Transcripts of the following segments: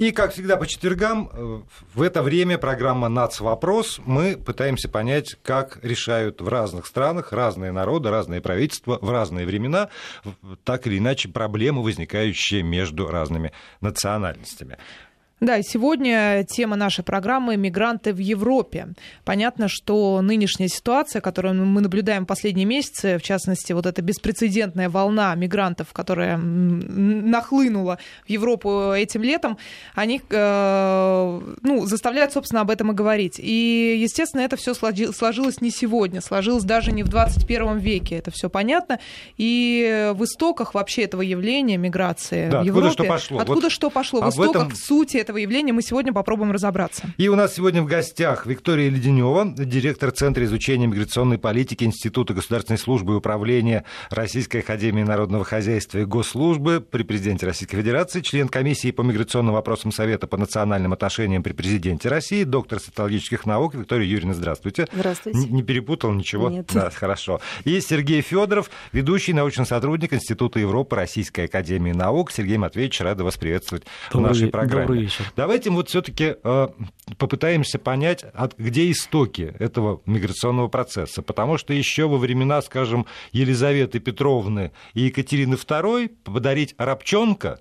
И, как всегда, по четвергам э, в это время программа «Нацвопрос» мы пытаемся понять, как решают в разных странах разные народы, разные правительства в разные времена так или иначе проблемы, возникающие между разными национальностями. Да, и сегодня тема нашей программы «Мигранты в Европе». Понятно, что нынешняя ситуация, которую мы наблюдаем в последние месяцы, в частности, вот эта беспрецедентная волна мигрантов, которая нахлынула в Европу этим летом, они э, ну, заставляют, собственно, об этом и говорить. И, естественно, это все сложилось не сегодня, сложилось даже не в 21 веке, это все понятно. И в истоках вообще этого явления миграции да, в Европе... Откуда что пошло? Откуда вот что пошло? В истоках, этом... в сути этого явления мы сегодня попробуем разобраться. И у нас сегодня в гостях Виктория Леденева, директор Центра изучения миграционной политики Института государственной службы и управления Российской академии народного хозяйства и госслужбы при президенте Российской Федерации, член комиссии по миграционным вопросам Совета по национальным отношениям при президенте России, доктор социологических наук Виктория Юрьевна, здравствуйте. Здравствуйте. Не, не перепутал ничего? Нет. Да, хорошо. И Сергей Федоров, ведущий научный сотрудник Института Европы Российской академии наук. Сергей Матвеевич, рада вас приветствовать добрый, в нашей программе. Добрый вечер. Давайте вот все-таки э, попытаемся понять, где истоки этого миграционного процесса. Потому что еще во времена, скажем, Елизаветы Петровны и Екатерины II подарить рабчонка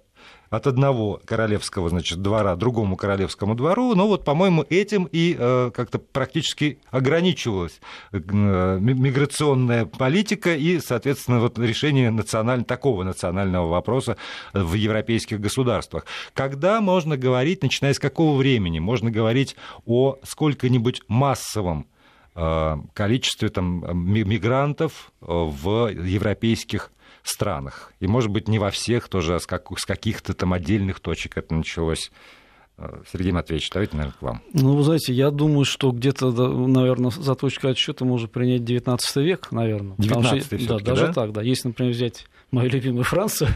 от одного королевского значит, двора другому королевскому двору. Ну вот, по-моему, этим и э, как-то практически ограничивалась э, миграционная политика и, соответственно, вот решение националь... такого национального вопроса в европейских государствах. Когда можно говорить, начиная с какого времени, можно говорить о сколько-нибудь массовом э, количестве там, мигрантов в европейских странах. И, может быть, не во всех тоже, а с, как, с каких-то там отдельных точек это началось. Э, Сергей Матвеевич, давайте, наверное, к вам. Ну, вы знаете, я думаю, что где-то, наверное, за точкой отсчета можно принять 19 век, наверное. 19 что, да, даже да? так, да. Если, например, взять мою любимую Францию,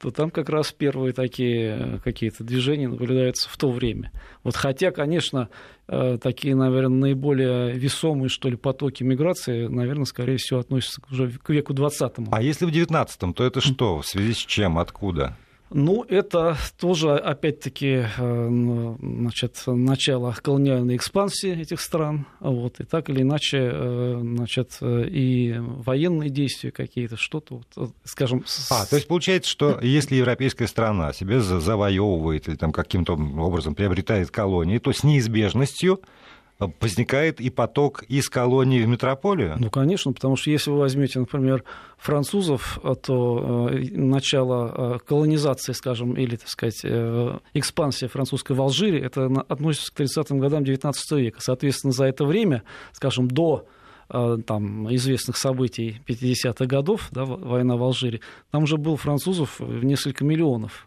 то там как раз первые такие какие-то движения наблюдаются в то время. Вот хотя, конечно, э, такие, наверное, наиболее весомые, что ли, потоки миграции, наверное, скорее всего, относятся уже к веку 20 А если в 19 то это что? В связи с чем? Откуда? Ну, это тоже, опять-таки, э, значит, начало колониальной экспансии этих стран. Вот, и так или иначе, э, значит, и военные действия какие-то, что-то, скажем... А, то есть получается, что если европейская страна себе завоевывает или там каким-то образом приобретает колонии, то с неизбежностью возникает и поток из колонии в метрополию? Ну, конечно, потому что если вы возьмете, например, французов, то э, начало э, колонизации, скажем, или, так сказать, э, экспансия французской в Алжире, это относится к 30-м годам XIX века. Соответственно, за это время, скажем, до там, известных событий 50-х годов, да, война в Алжире, там уже был французов в несколько миллионов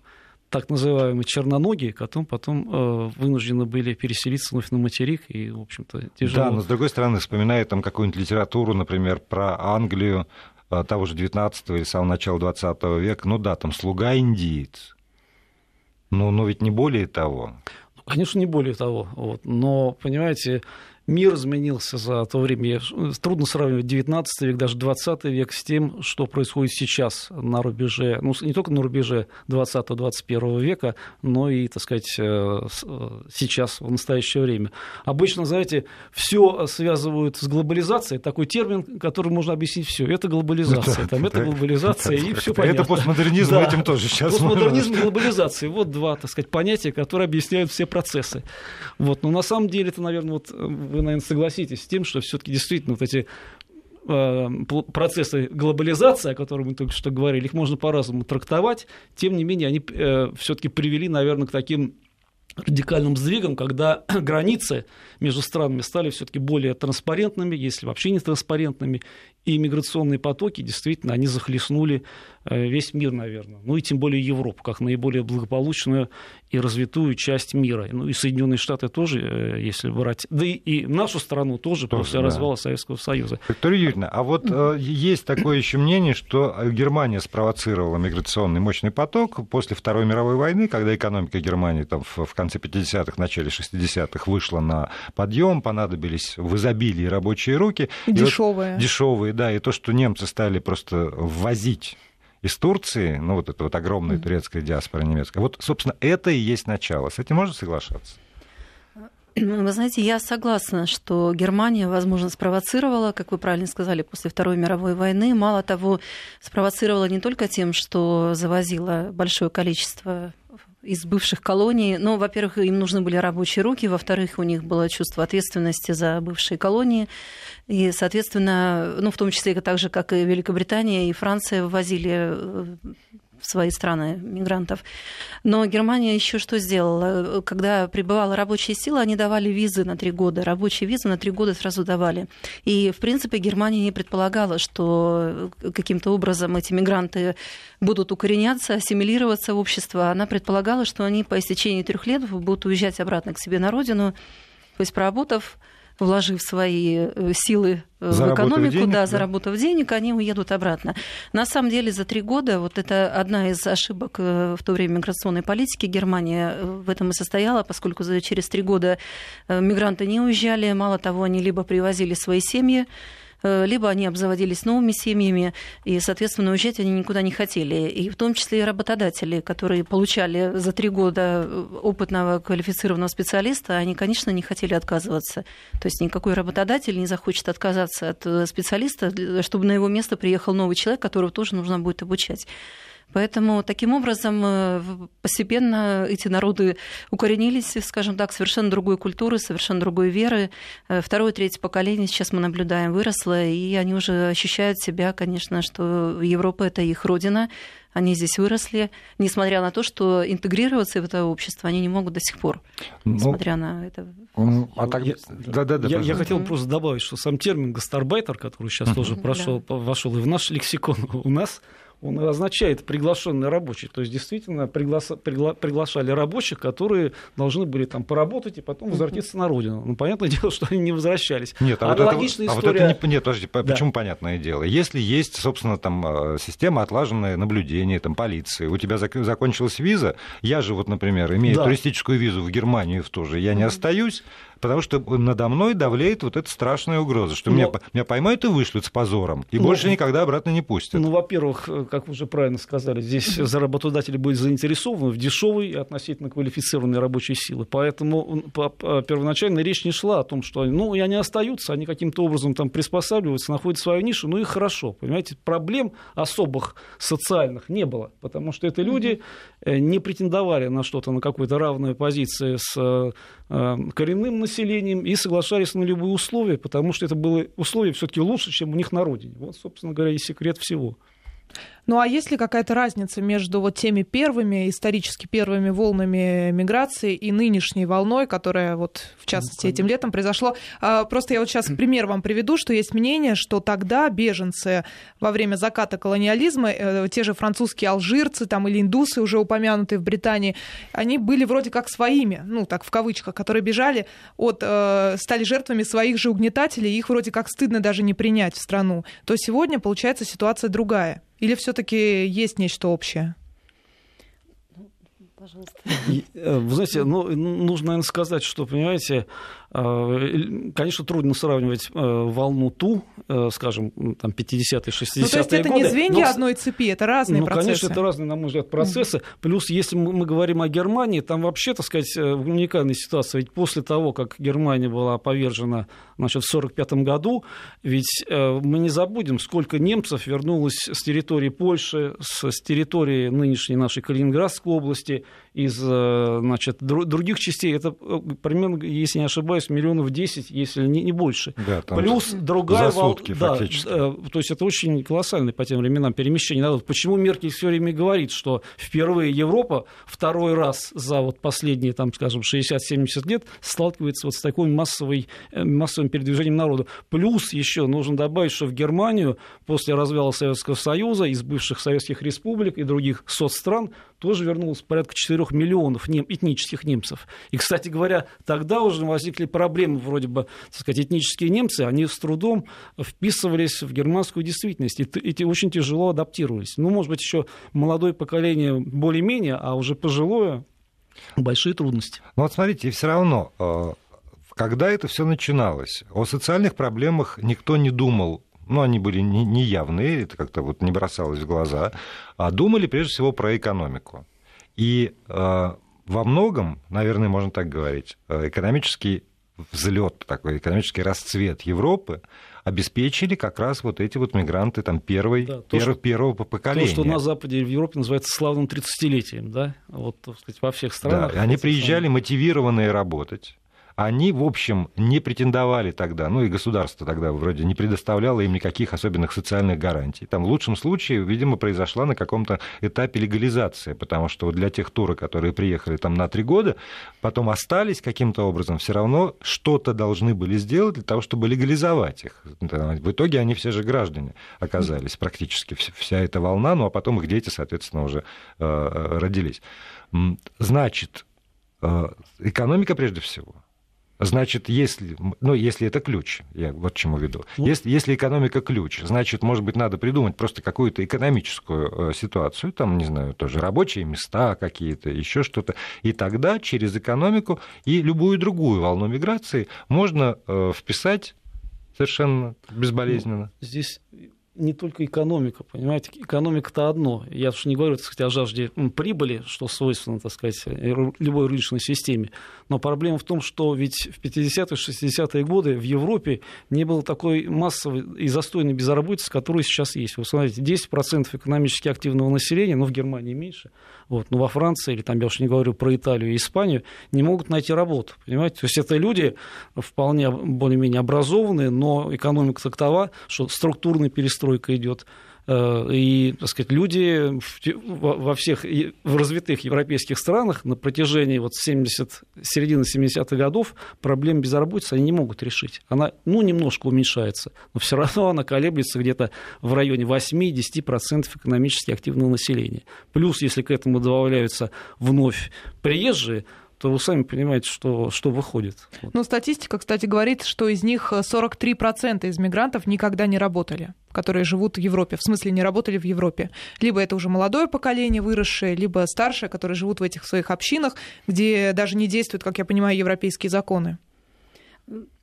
так называемые черноногие, которые потом э, вынуждены были переселиться вновь на материк, и, в общем-то, тяжело. Да, но, с другой стороны, вспоминаю там какую-нибудь литературу, например, про Англию э, того же 19 или самого начала 20 века, ну да, там «Слуга индиец». Ну, но ведь не более того. Ну, конечно, не более того. Вот. Но, понимаете, мир изменился за то время. Трудно сравнивать 19 век, даже 20 век с тем, что происходит сейчас на рубеже, ну, не только на рубеже 20-21 века, но и, так сказать, э, э, сейчас, в настоящее время. Обычно, знаете, все связывают с глобализацией, такой термин, который можно объяснить все. Это глобализация, там, это глобализация, и все понятно. Это постмодернизм, этим тоже сейчас. Постмодернизм и глобализация. Вот два, так сказать, понятия, которые объясняют все процессы. Вот. Но на самом деле это, наверное, вот вы, наверное, согласитесь с тем, что все-таки действительно вот эти э, процессы глобализации, о которых мы только что говорили, их можно по-разному трактовать, тем не менее они э, все-таки привели, наверное, к таким радикальным сдвигом, когда границы между странами стали все-таки более транспарентными, если вообще не транспарентными, и миграционные потоки действительно они захлестнули весь мир, наверное. Ну и тем более Европу, как наиболее благополучную и развитую часть мира. Ну и Соединенные Штаты тоже, э, если брать. Да и, и нашу страну тоже, тоже после да. развала Советского Союза. Виктория Юрьевна, а вот э, есть такое еще мнение, что Германия спровоцировала миграционный мощный поток после Второй мировой войны, когда экономика Германии там, в, в конце 50-х, начале 60-х вышла на подъем, понадобились в изобилии рабочие руки. Дешевые. Вот, дешевые, да, и то, что немцы стали просто ввозить из Турции, ну вот это вот огромная турецкая диаспора немецкая. Вот, собственно, это и есть начало. С этим можно соглашаться? Вы знаете, я согласна, что Германия, возможно, спровоцировала, как вы правильно сказали, после Второй мировой войны. Мало того, спровоцировала не только тем, что завозила большое количество из бывших колоний. Ну, во-первых, им нужны были рабочие руки, во-вторых, у них было чувство ответственности за бывшие колонии. И, соответственно, ну, в том числе так же, как и Великобритания и Франция ввозили э, в свои страны мигрантов. Но Германия еще что сделала? Когда прибывала рабочая сила, они давали визы на три года. Рабочие визы на три года сразу давали. И, в принципе, Германия не предполагала, что каким-то образом эти мигранты будут укореняться, ассимилироваться в общество. Она предполагала, что они по истечении трех лет будут уезжать обратно к себе на родину, то есть проработав вложив свои э, силы э, в экономику, денег, да, да, заработав денег, они уедут обратно. На самом деле за три года вот это одна из ошибок э, в то время миграционной политики. Германия в этом и состояла, поскольку через три года мигранты не уезжали, мало того, они либо привозили свои семьи, либо они обзаводились новыми семьями, и, соответственно, уезжать они никуда не хотели. И в том числе и работодатели, которые получали за три года э, опытного квалифицированного специалиста, они, конечно, не хотели отказываться. То есть никакой работодатель не захочет отказаться от э, специалиста, чтобы на его место приехал новый человек, которого тоже нужно будет обучать. Поэтому таким образом э, постепенно эти народы укоренились, скажем так, совершенно другой культуры, совершенно другой веры. Э, второе, третье поколение сейчас мы наблюдаем выросло, и они уже ощущают себя, конечно, что Европа это их родина, они здесь выросли, несмотря на то, что интегрироваться в это общество они не могут до сих пор, ну, несмотря на это. А так... я, да, да, да, я, я хотел просто добавить, что сам термин гастарбайтер, который сейчас тоже прошел, да. вошел и в наш лексикон, у нас он означает приглашенный рабочий. То есть действительно пригласа, пригла, приглашали рабочих, которые должны были там поработать и потом возвратиться на родину. Ну, понятное дело, что они не возвращались. Нет, а, Аналогичная вот это, история... а вот это не, нет, подожди, да. почему понятное дело? Если есть, собственно, там э, система отлаженное наблюдение, там полиции, у тебя закончилась виза, я же вот, например, имею да. туристическую визу в Германию в ту же, я не остаюсь, потому что надо мной давлеет вот эта страшная угроза, что Но... меня, меня поймают и вышлют с позором, и ну, больше никогда обратно не пустят. Ну, во-первых, э, как вы уже правильно сказали, здесь работодатели будут заинтересованы в дешевой и относительно квалифицированной рабочей силы. Поэтому первоначально речь не шла о том, что ну, и они остаются, они каким-то образом там приспосабливаются, находят свою нишу, ну и хорошо. Понимаете, проблем особых социальных не было, потому что это люди э, не претендовали на что-то, на какую-то равную позицию с э, коренным населением и соглашались на любые условия, потому что это было условия все-таки лучше, чем у них на родине. Вот, собственно говоря, и секрет всего. Ну а есть ли какая-то разница между вот теми первыми, исторически первыми волнами миграции и нынешней волной, которая вот в частности ну, этим летом произошло? А, просто я вот сейчас пример вам приведу, что есть мнение, что тогда беженцы во время заката колониализма, э, те же французские алжирцы там или индусы, уже упомянутые в Британии, они были вроде как своими, ну так в кавычках, которые бежали от, э, стали жертвами своих же угнетателей, их вроде как стыдно даже не принять в страну. То сегодня получается ситуация другая. Или все-таки есть нечто общее? Пожалуйста. Э, вы знаете, ну, нужно, наверное, сказать, что, понимаете, Э, конечно, трудно сравнивать э, волну ту, скажем, там 50-е, 60-е ну, то есть это годы, не звенья но... одной цепи, это разные ну, процессы. конечно, это разные, на мой взгляд, процессы. Mm-hmm. Плюс, если мы говорим о Германии, там вообще, так сказать, уникальная ситуация. Ведь после того, как Германия была повержена значит, в 1945 году, ведь мы не забудем, сколько немцев вернулось с территории Польши, с, с территории нынешней нашей Калининградской области, из значит, других частей. Это примерно, если не ошибаюсь, миллионов 10, если не, не больше. Да, Плюс другая волна. Да, э, то есть это очень колоссальное по тем временам перемещение народов. Почему Меркель все время говорит, что впервые Европа второй раз за вот последние, там, скажем, 60-70 лет сталкивается вот с таким массовой, э, массовым передвижением народу. Плюс еще нужно добавить, что в Германию после развала Советского Союза из бывших советских республик и других соцстран тоже вернулось порядка 4 миллионов нем, этнических немцев. И, кстати говоря, тогда уже возникли проблемы, вроде бы, так сказать, этнические немцы, они с трудом вписывались в германскую действительность, и эти очень тяжело адаптировались. Ну, может быть, еще молодое поколение более-менее, а уже пожилое большие трудности. Ну вот смотрите, все равно, э, когда это все начиналось, о социальных проблемах никто не думал ну, они были неявные, это как-то вот не бросалось в глаза, а думали прежде всего про экономику. И во многом, наверное, можно так говорить, экономический взлет, такой экономический расцвет Европы обеспечили как раз вот эти вот мигранты там первой, да, то, что, первого поколения. То, что на Западе в Европе называется славным 30-летием, да, вот, так сказать, во всех странах. Да, они приезжали мотивированные работать, они, в общем, не претендовали тогда, ну и государство тогда вроде не предоставляло им никаких особенных социальных гарантий. Там в лучшем случае, видимо, произошла на каком-то этапе легализация, потому что для тех турок, которые приехали там на три года, потом остались каким-то образом, все равно что-то должны были сделать для того, чтобы легализовать их. В итоге они все же граждане оказались, практически вся эта волна, ну а потом их дети, соответственно, уже э, э, родились. Значит, э, экономика прежде всего – Значит, если, ну, если это ключ, я вот к чему веду. Ну. Если, если экономика ключ, значит, может быть, надо придумать просто какую-то экономическую э, ситуацию, там, не знаю, тоже рабочие места какие-то, еще что-то. И тогда через экономику и любую другую волну миграции можно э, вписать совершенно безболезненно. Ну, здесь не только экономика, понимаете, экономика-то одно. Я уж не говорю, так сказать, о жажде прибыли, что свойственно, так сказать, любой рыночной системе. Но проблема в том, что ведь в 50-е, 60-е годы в Европе не было такой массовой и застойной безработицы, которая сейчас есть. Вы смотрите, 10% экономически активного населения, но в Германии меньше, вот, но во Франции, или там я уж не говорю про Италию и Испанию, не могут найти работу, понимаете? То есть это люди вполне более-менее образованные, но экономика такова, что структурная перестройка идет, Э, и, так сказать, люди во всех в развитых европейских странах на протяжении вот 70, середины 70-х годов проблем безработицы они не могут решить. Она, ну, немножко уменьшается, но все равно она колеблется где-то в районе 8-10% экономически активного населения. Плюс, если к этому добавляются вновь приезжие, то вы сами понимаете, что, что выходит. Ну, статистика, кстати, говорит, что из них 43% из мигрантов никогда не работали, которые живут в Европе, в смысле не работали в Европе. Либо это уже молодое поколение выросшее, либо старшее, которые живут в этих своих общинах, где даже не действуют, как я понимаю, европейские законы.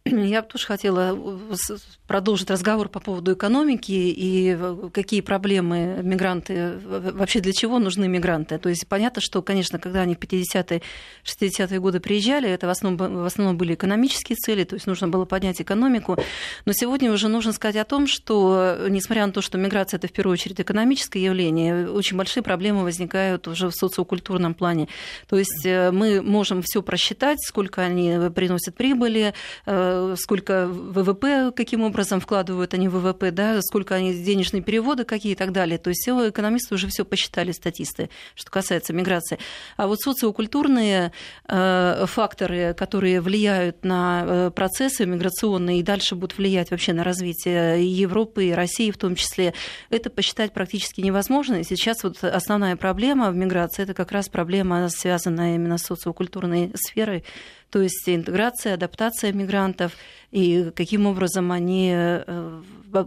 Я бы тоже хотела э, продолжить разговор по поводу экономики и какие проблемы мигранты, вообще для чего нужны мигранты. То есть понятно, что, конечно, когда они в 50-е, 60-е годы приезжали, это в основном, в основном были экономические цели, то есть нужно было поднять экономику. Но сегодня уже нужно сказать о том, что, несмотря на то, что миграция это в первую очередь экономическое явление, очень большие проблемы возникают уже в социокультурном плане. То есть э, мы можем все просчитать, сколько они приносят прибыли, э, сколько ВВП, каким образом вкладывают они в ВВП, да, сколько они денежные переводы какие и так далее. То есть все экономисты уже все посчитали, статисты, что касается миграции. А вот социокультурные э, факторы, которые влияют на э, процессы миграционные и дальше будут влиять вообще на развитие Европы и России в том числе, это посчитать практически невозможно. И сейчас вот основная проблема в миграции это как раз проблема, связанная именно с социокультурной сферой, то есть интеграция, адаптация мигрантов и каким образом они, э,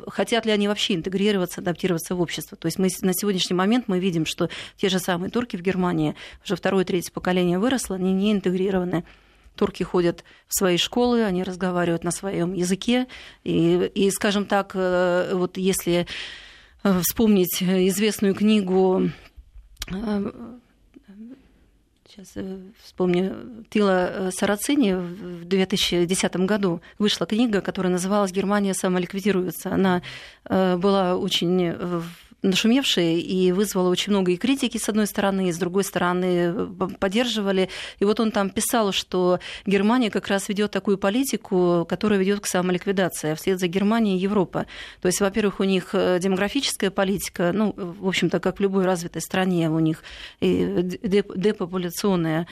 хотят ли они вообще интегрироваться, адаптироваться в общество. То есть мы на сегодняшний момент мы видим, что те же самые турки в Германии, уже второе, третье поколение выросло, они не интегрированы. Турки ходят в свои школы, они разговаривают на своем языке. И, и скажем так, э, вот если э, вспомнить известную книгу сейчас э, вспомню, Тила э, Сарацини в 2010 году вышла книга, которая называлась «Германия самоликвидируется». Она э, была очень нашумевшие и вызвало очень много и критики с одной стороны, и с другой стороны э, поддерживали. И вот он там писал, что Германия как раз ведет такую политику, которая ведет к самоликвидации, а вслед за Германией Европа. То есть, во-первых, у них э, демографическая политика, ну, в общем-то, как в любой развитой стране, у них депопуляционная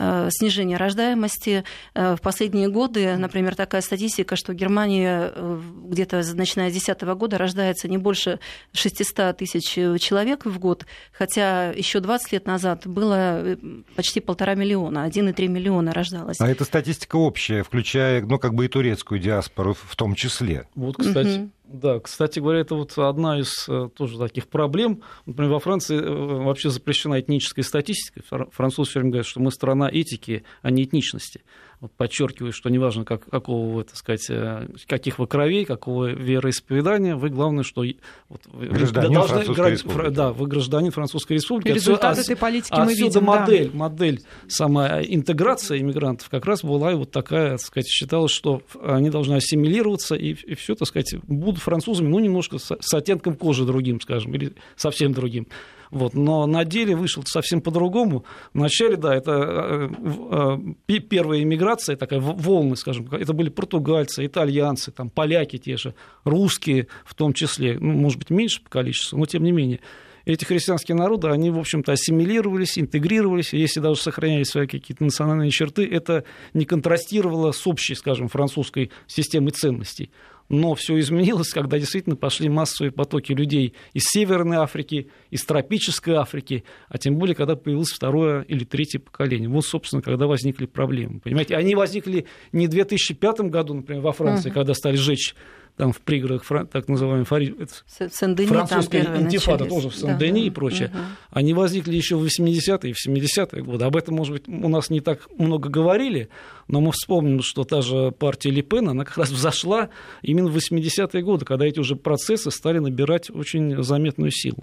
Э, снижение рождаемости. В последние годы, например, такая статистика, что э, где-то начиная с 2010 года рождается не больше 600 тысяч человек в год, хотя еще 20 лет назад было почти полтора миллиона, 1,3 миллиона рождалось. А это статистика общая, включая, ну, как бы и турецкую диаспору в том числе. Вот, кстати, угу. Да, кстати говоря, это вот одна из э, тоже таких проблем. Например, во Франции э, вообще запрещена этническая статистика. Французы все время говорят, что мы страна этики, а не этничности. Вот, подчеркиваю, что неважно, как, какого вы, так сказать, э, каких вы кровей, какого вероисповедания, вы главное, что вот, гражданин должны, Французской Республики. Да, вы гражданин Французской Республики. И результат этой политики мы видим. модель, да. модель самая интеграция иммигрантов как раз была и вот такая, так сказать, считалось, что они должны ассимилироваться и, и все, так сказать, будут французами, ну, немножко с, с оттенком кожи другим, скажем, или совсем другим. Вот. Но на деле вышел совсем по-другому. Вначале, да, это э, э, первая иммиграция, такая волны, скажем, это были португальцы, итальянцы, там, поляки те же, русские в том числе, ну, может быть, меньше по количеству, но тем не менее эти христианские народы, они, в общем-то, ассимилировались, интегрировались, если даже сохраняли свои какие-то национальные черты, это не контрастировало с общей, скажем, французской системой ценностей. Но все изменилось, когда действительно пошли массовые потоки людей из Северной Африки, из тропической Африки, а тем более, когда появилось второе или третье поколение. Вот, собственно, когда возникли проблемы. Понимаете, они возникли не в 2005 году, например, во Франции, uh-huh. когда стали жечь там в пригородах так называемый фари... французская интифада тоже в Сен-Дени да, и прочее, угу. они возникли еще в 80-е и в 70-е годы. Об этом, может быть, у нас не так много говорили, но мы вспомним, что та же партия Липена, она как раз взошла именно в 80-е годы, когда эти уже процессы стали набирать очень заметную силу.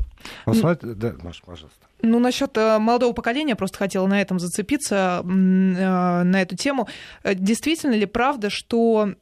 Вот смотрите, да, Маша, пожалуйста. Ну, насчет э, молодого поколения, просто хотела на этом зацепиться, э, на эту тему. Э, действительно ли правда, что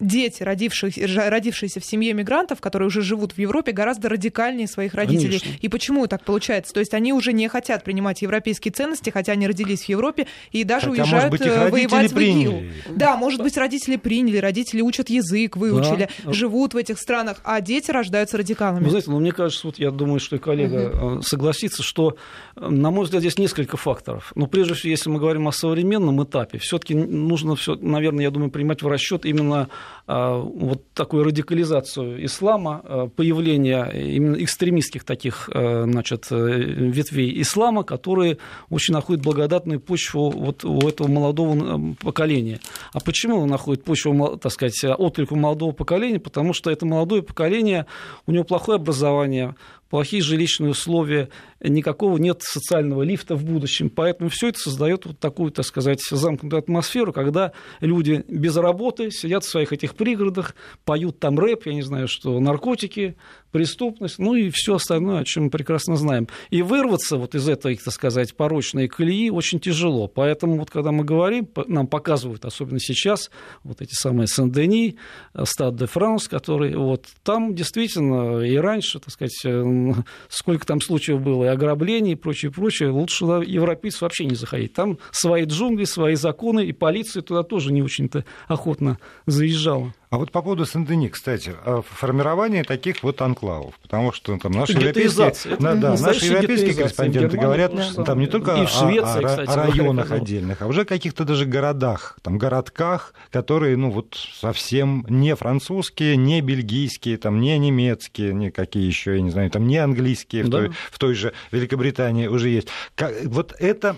дети, родившиеся, родившиеся в семье мигрантов, которые уже живут в Европе, гораздо радикальнее своих родителей? Конечно. И почему так получается? То есть они уже не хотят принимать европейские ценности, хотя они родились в Европе и даже хотя, уезжают быть, воевать в ИГИЛ. Да, может быть, родители приняли, родители учат язык, выучили, да. живут в этих странах, а дети рождаются радикалами. Вы знаете, ну, мне кажется, вот я думаю, что и коллега угу. согласится, что, на мой взгляд, здесь несколько факторов. Но прежде всего, если мы говорим о современном этапе, все-таки нужно, все, наверное, я думаю, принимать в расчет именно а, вот такую радикализацию ислама, а, появление именно экстремистских таких а, значит, ветвей ислама, которые очень находят благодатную почву вот у этого молодого поколения. А почему он находит почву, так сказать, отклик у молодого поколения? Потому что это молодое поколение, у него плохое образование, плохие жилищные условия, никакого нет социального лифта в будущем. Поэтому все это создает вот такую, так сказать, замкнутую атмосферу, когда люди без работы сидят в своих этих пригородах, поют там рэп, я не знаю, что, наркотики, преступность, ну и все остальное, о чем мы прекрасно знаем. И вырваться вот из этой, так сказать, порочной колеи очень тяжело. Поэтому вот когда мы говорим, нам показывают, особенно сейчас, вот эти самые Сен-Дени, Стад де Франс, который вот там действительно и раньше, так сказать, э, сколько там случаев было, и ограблений, и прочее, прочее, лучше европейцев вообще не заходить. Там свои джунгли, свои законы, и полиция туда тоже не очень-то охотно заезжала. А вот по поводу Сен-Дени, кстати, формирование таких вот анклавов, потому что там наши европейские, на, да, наши европейские корреспонденты говорят да. там не только и в Швеции, о, кстати, о районах отдельных, а уже каких-то даже городах, там городках, которые, ну вот совсем не французские, не бельгийские, там не немецкие, никакие еще, я не знаю, там не английские да. в, той, в той же Великобритании уже есть. Как, вот это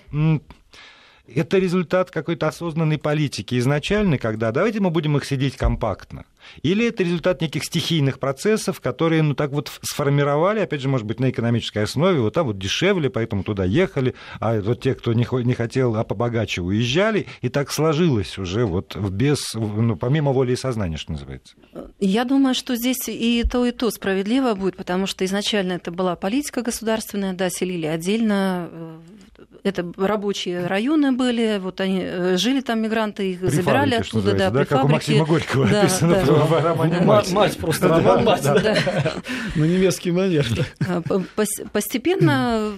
это результат какой-то осознанной политики изначально, когда давайте мы будем их сидеть компактно. Или это результат неких стихийных процессов, которые ну, так вот сформировали, опять же, может быть, на экономической основе, вот там вот дешевле, поэтому туда ехали, а вот те, кто не, не хотел, а побогаче, уезжали, и так сложилось уже вот без, ну, помимо воли и сознания, что называется. Я думаю, что здесь и то, и то справедливо будет, потому что изначально это была политика государственная, да, селили отдельно э, это рабочие районы были, вот они э, жили там мигранты, их при забирали фабрике, оттуда, да, да, при как фабрике. у Максима Горького да, описано да. в романе «Мать». Мать просто, роман «Мать», на немецкий манер. А, постепенно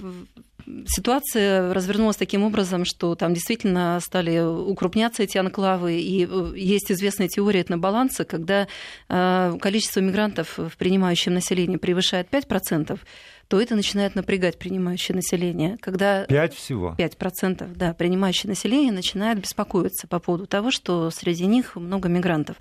ситуация развернулась таким образом, что там действительно стали укрупняться эти анклавы, и э, есть известная теория этнобаланса, когда э, количество мигрантов в принимающем населении превышает 5%, то это начинает напрягать принимающее население. Когда 5 всего? 5%, да, принимающее население начинает беспокоиться по поводу того, что среди них много мигрантов.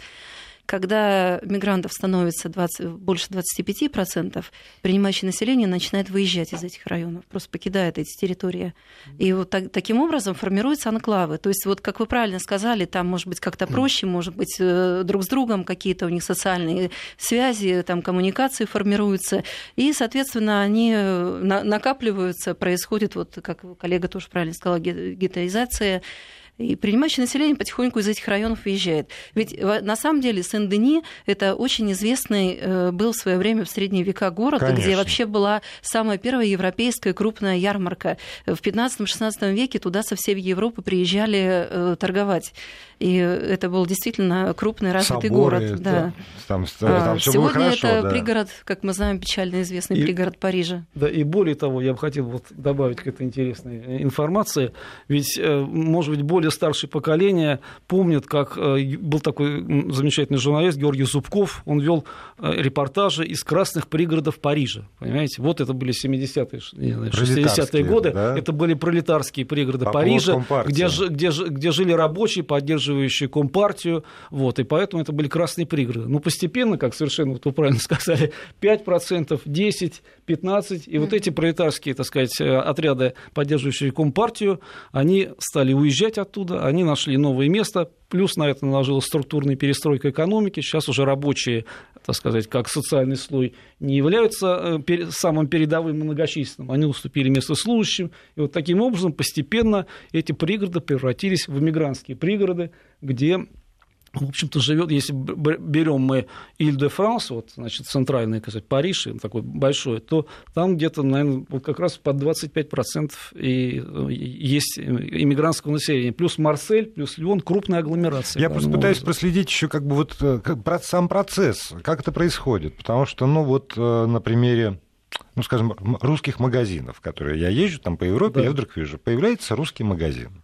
Когда мигрантов становится 20, больше 25%, принимающее население начинает выезжать из этих районов, просто покидает эти территории. И вот так, таким образом формируются анклавы. То есть, вот как вы правильно сказали, там может быть как-то проще, может быть э, друг с другом какие-то у них социальные связи, там коммуникации формируются, и, соответственно, они э, накапливаются, происходит, вот как коллега тоже правильно сказала, гетоизация И принимающее население потихоньку из этих районов уезжает. Ведь на самом деле Сен-Дени это очень известный был в свое время в средние века город, Конечно. где вообще была самая первая европейская крупная ярмарка. В 15-16 веке туда со всей Европы приезжали торговать. И это был действительно крупный развитый Соборы, город. Да. Там, там, там Сегодня хорошо, это да. пригород, как мы знаем, печально известный и, пригород Парижа. Да, и более того, я бы хотел вот добавить к этой интересной э, информации, ведь, э, может быть, более старшее поколение помнит, как э, был такой замечательный журналист Георгий Зубков, он вел репортажи из красных пригородов Парижа, понимаете? Вот это были 70-е, 60-е годы, да? это были пролетарские пригороды По Парижа, где, где, где жили рабочие, поддерживающие Компартию, вот, и поэтому это были красные пригороды. Но постепенно, как совершенно вот вы правильно сказали, 5%, 10%, 15%, и вот эти пролетарские, так сказать, отряды, поддерживающие Компартию, они стали уезжать оттуда, они нашли новое место, плюс на это наложилась структурная перестройка экономики, сейчас уже рабочие, так сказать, как социальный слой, не являются э, самым передовым и многочисленным, они уступили место служащим, и вот таким образом постепенно эти пригороды превратились в мигрантские пригороды, где в общем-то, живет, если берем мы Иль-де-Франс, вот, значит, центральный, сказать, Париж, такой большой, то там где-то, наверное, вот как раз под 25% и есть иммигрантского населения. Плюс Марсель, плюс Лион, крупная агломерация. Я просто пытаюсь образом. проследить еще как бы вот э, как, сам процесс, как это происходит. Потому что, ну, вот э, на примере ну, скажем, русских магазинов, которые я езжу там по Европе, да. я вдруг вижу, появляется русский магазин.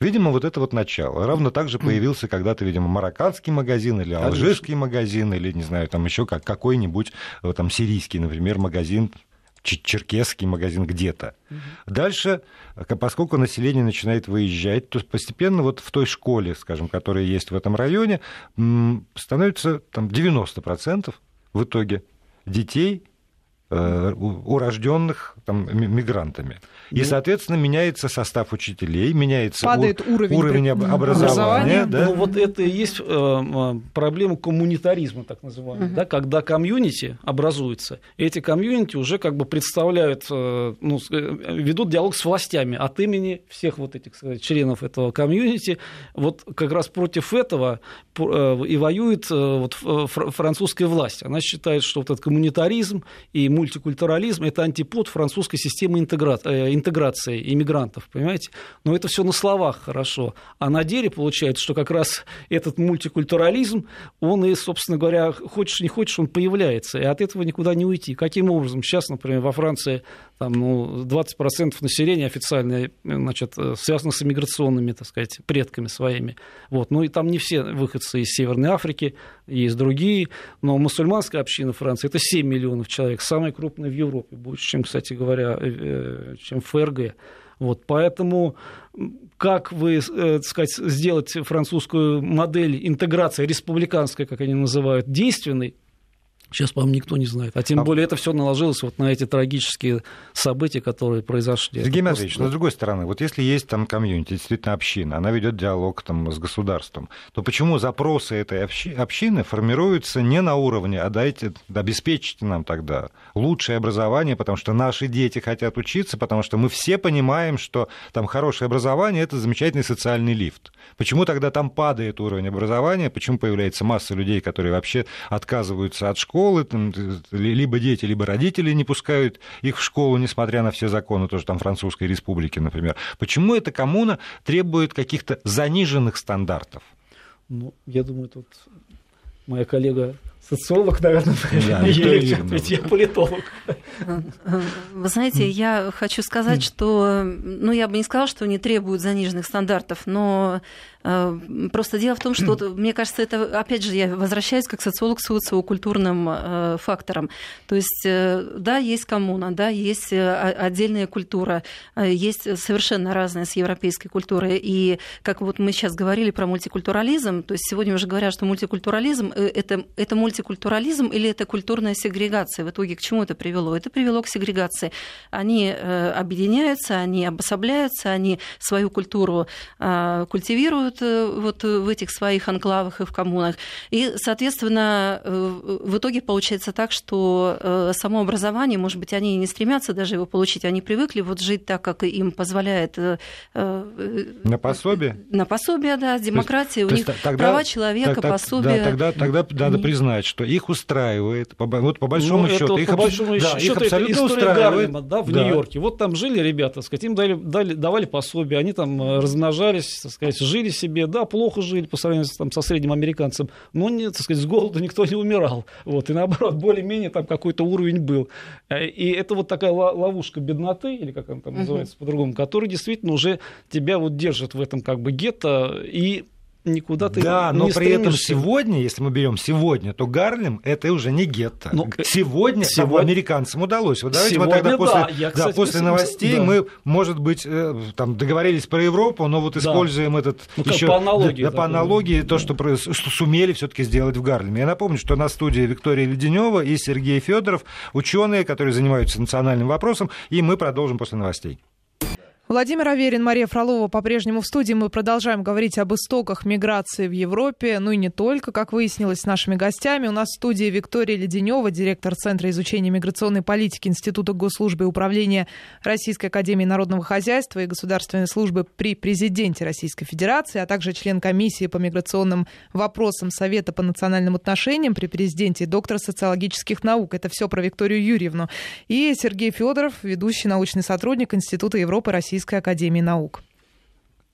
Видимо, вот это вот начало. Равно так же появился когда-то, видимо, марокканский магазин или алжирский магазин, или, не знаю, там еще как, какой-нибудь э, там сирийский, например, магазин черкесский магазин где-то. Угу. Дальше, поскольку население начинает выезжать, то постепенно вот в той школе, скажем, которая есть в этом районе, становится там 90% в итоге детей Э, урожденных там, мигрантами. И, ну. соответственно, меняется состав учителей, меняется Падает у... уровень, уровень образования. образования да? Ну, вот это и есть э, э, проблема коммунитаризма, так называемого, угу. да, когда комьюнити образуется, эти комьюнити уже как бы представляют, ну, ведут диалог с властями от имени всех вот этих сказать, членов этого комьюнити. Вот как раз против этого и воюет вот французская власть. Она считает, что вот этот коммунитаризм и мультикультурализм – это антипод французской системы интегра... Э, интеграции иммигрантов, понимаете? Но это все на словах хорошо. А на деле получается, что как раз этот мультикультурализм, он и, собственно говоря, хочешь не хочешь, он появляется, и от этого никуда не уйти. Каким образом? Сейчас, например, во Франции там, ну, 20% населения официально значит, связано с иммиграционными, так сказать, предками своими. Вот. Ну и там не все выходцы из Северной Африки, есть другие, но мусульманская община Франции – это 7 миллионов человек, самая крупная в Европе, больше, чем, кстати говоря, э, э, чем ФРГ. Вот, поэтому как вы, э, так сказать, сделать французскую модель интеграции республиканской, как они называют, действенной, Сейчас, по-моему, никто не знает. А тем а... более это все наложилось вот на эти трагические события, которые произошли. Сергей Матвеевич, просто... но с другой стороны, вот если есть там комьюнити, действительно община, она ведет диалог там с государством, то почему запросы этой общи... общины формируются не на уровне, а дайте, обеспечьте нам тогда лучшее образование, потому что наши дети хотят учиться, потому что мы все понимаем, что там хорошее образование – это замечательный социальный лифт. Почему тогда там падает уровень образования, почему появляется масса людей, которые вообще отказываются от школы, школы, там, либо дети, либо родители не пускают их в школу, несмотря на все законы, тоже там Французской республики, например. Почему эта коммуна требует каких-то заниженных стандартов? Ну, я думаю, тут моя коллега социолог, наверное, да, ведь я политолог. Вы знаете, я хочу сказать, что, ну, я бы не сказала, что они требуют заниженных стандартов, но Э, просто дело в том, что, мне кажется, это, опять же, я возвращаюсь как социолог к социокультурным э, факторам. То есть, э, да, есть коммуна, да, есть отдельная культура, есть совершенно разная с европейской культурой. И как вот мы сейчас говорили про мультикультурализм, то есть сегодня уже говорят, что мультикультурализм это, это мультикультурализм или это культурная сегрегация. В итоге к чему это привело? Это привело к сегрегации. Они э, объединяются, они обособляются, они свою культуру э, культивируют вот в этих своих анклавах и в коммунах. И, соответственно, в итоге получается так, что само образование, может быть, они не стремятся даже его получить, они привыкли вот жить так, как им позволяет... На пособие? На пособие, да, демократия, у них тогда, права человека, так, пособие. Да, тогда, тогда надо признать, что их устраивает, вот по большому ну, счету, их, по большому да, счету, их абсолютно это устраивает. Гарлема, да, в да. Нью-Йорке. Вот там жили ребята, так сказать, им дали, дали, давали пособие, они там э, размножались, так сказать, жили себе, да, плохо жили по сравнению с, там, со средним американцем, но, не, так сказать, с голода никто не умирал. Вот, и наоборот, более-менее там какой-то уровень был. Э, и это вот такая ловушка бедноты, или как она там называется uh-huh. по-другому, которая действительно уже тебя вот держит в этом как бы гетто и никуда ты да, не но при этом сегодня, если мы берем сегодня, то Гарлем это уже не гетто. Ну, сегодня, сегодня... американцам удалось. Вот давайте сегодня, вот тогда после, да, я, кстати, да, после новостей да. мы, может быть, э, там договорились про Европу, но вот используем да. этот ну, еще по аналогии, да, по аналогии то, что, что сумели все-таки сделать в Гарлеме. Я напомню, что на студии Виктория Леденева и Сергей Федоров, ученые, которые занимаются национальным вопросом, и мы продолжим после новостей. Владимир Аверин, Мария Фролова по-прежнему в студии. Мы продолжаем говорить об истоках миграции в Европе, ну и не только, как выяснилось, с нашими гостями. У нас в студии Виктория Леденева, директор Центра изучения миграционной политики Института госслужбы и управления Российской академии народного хозяйства и государственной службы при президенте Российской Федерации, а также член комиссии по миграционным вопросам Совета по национальным отношениям при президенте и доктор социологических наук. Это все про Викторию Юрьевну. И Сергей Федоров, ведущий научный сотрудник Института Европы России Российской Академии Наук.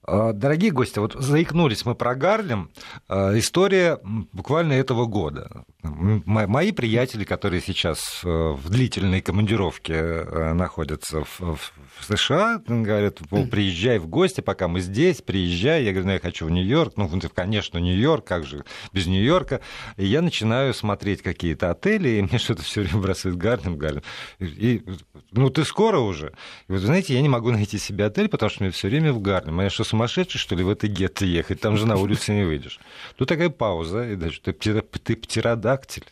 А, дорогие гости, вот заикнулись мы про Гарлем. А, история буквально этого года. Мои приятели, которые сейчас э, в длительной командировке э, находятся в США, говорят, приезжай в гости, пока мы здесь, приезжай. Я говорю, ну, я хочу в Нью-Йорк. Ну, конечно, Нью-Йорк, как же без Нью-Йорка. И я начинаю смотреть какие-то отели, и мне что-то все время бросает Гарлем, Гарлем. И, ну, ты скоро уже? И вот, знаете, я не могу найти себе отель, потому что мне все время в Гарлем. А я что, сумасшедший, что ли, в это гетто ехать? Там же на улице не выйдешь. Тут такая пауза, и дальше, ты, ты птеродактиль.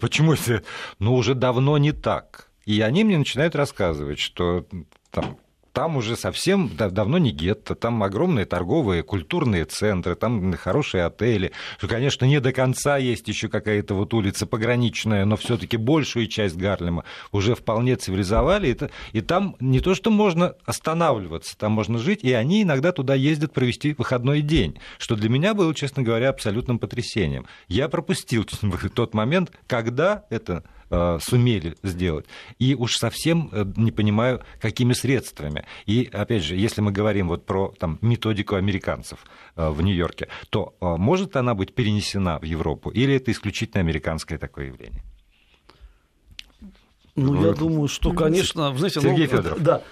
Почему это? Ну, уже давно не так. И они мне начинают рассказывать, что там там уже совсем давно не гетто, там огромные торговые, культурные центры, там хорошие отели. Конечно, не до конца есть еще какая-то вот улица пограничная, но все-таки большую часть Гарлема уже вполне цивилизовали. И, и там не то, что можно останавливаться, там можно жить, и они иногда туда ездят провести выходной день, что для меня было, честно говоря, абсолютным потрясением. Я пропустил тот момент, когда это Э, сумели сделать. И уж совсем э, не понимаю, какими средствами. И, опять же, если мы говорим вот про там, методику американцев э, в Нью-Йорке, то может она быть перенесена в Европу, или это исключительно американское такое явление? Ну, вот. я думаю, что, конечно, знаете, Сергей ну, Федоров. Да,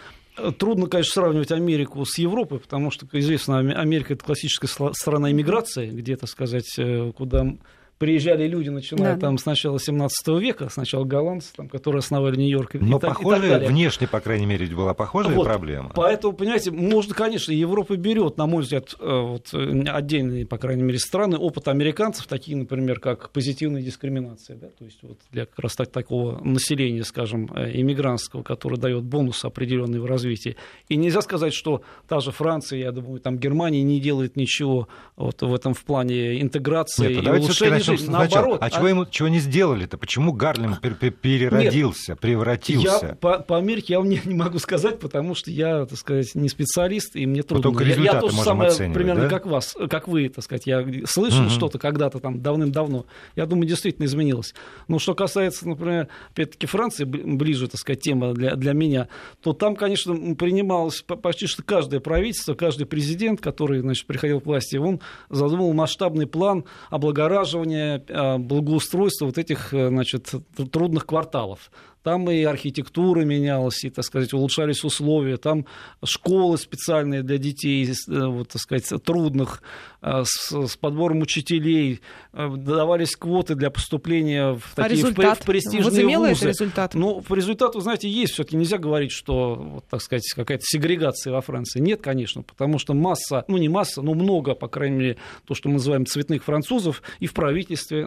Трудно, конечно, сравнивать Америку с Европой, потому что, как известно, Америка это классическая страна иммиграции, где, так сказать, куда приезжали люди, начиная да. там с начала 17 века, сначала голландцы, там, которые основали Нью-Йорк. Но похожая, так, внешне, по крайней мере, была похожая вот. проблема. Поэтому, понимаете, можно, конечно, Европа берет, на мой взгляд, э, вот, отдельные, по крайней мере, страны, опыт американцев, такие, например, как позитивная дискриминация, да, то есть вот для как раз так, такого населения, скажем, э, иммигрантского, который дает бонус определенный в развитии. И нельзя сказать, что та же Франция, я думаю, там Германия не делает ничего вот в этом в плане интеграции Нет, и улучшения жизнь, наоборот. А, а чего, ему, чего не сделали-то? Почему Гарлем переродился, Нет, превратился? Я по, по Америке я вам не, не могу сказать, потому что я, так сказать, не специалист, и мне трудно. только я, я то же самое примерно да? как вас, как вы, так сказать. Я слышал угу. что-то когда-то там давным-давно. Я думаю, действительно изменилось. Но что касается, например, опять-таки Франции, ближе, так сказать, тема для, для меня, то там, конечно, принималось почти что каждое правительство, каждый президент, который, значит, приходил к власти, он задумал масштабный план облагораживания а, благоустройства вот этих, э, значит, трудных кварталов там и архитектура менялась, и, так сказать, улучшались условия, там школы специальные для детей, э, вот, так сказать, трудных, э, с, с подбором учителей, э, давались квоты для поступления в а такие а результат? в, в престижные Возымело вузы. это результат? Ну, по результату, знаете, есть. Все-таки нельзя говорить, что, вот, так сказать, какая-то сегрегация во Франции. Нет, конечно, потому что масса, ну не масса, но много, по крайней мере, то, что мы называем цветных французов, и в правительстве,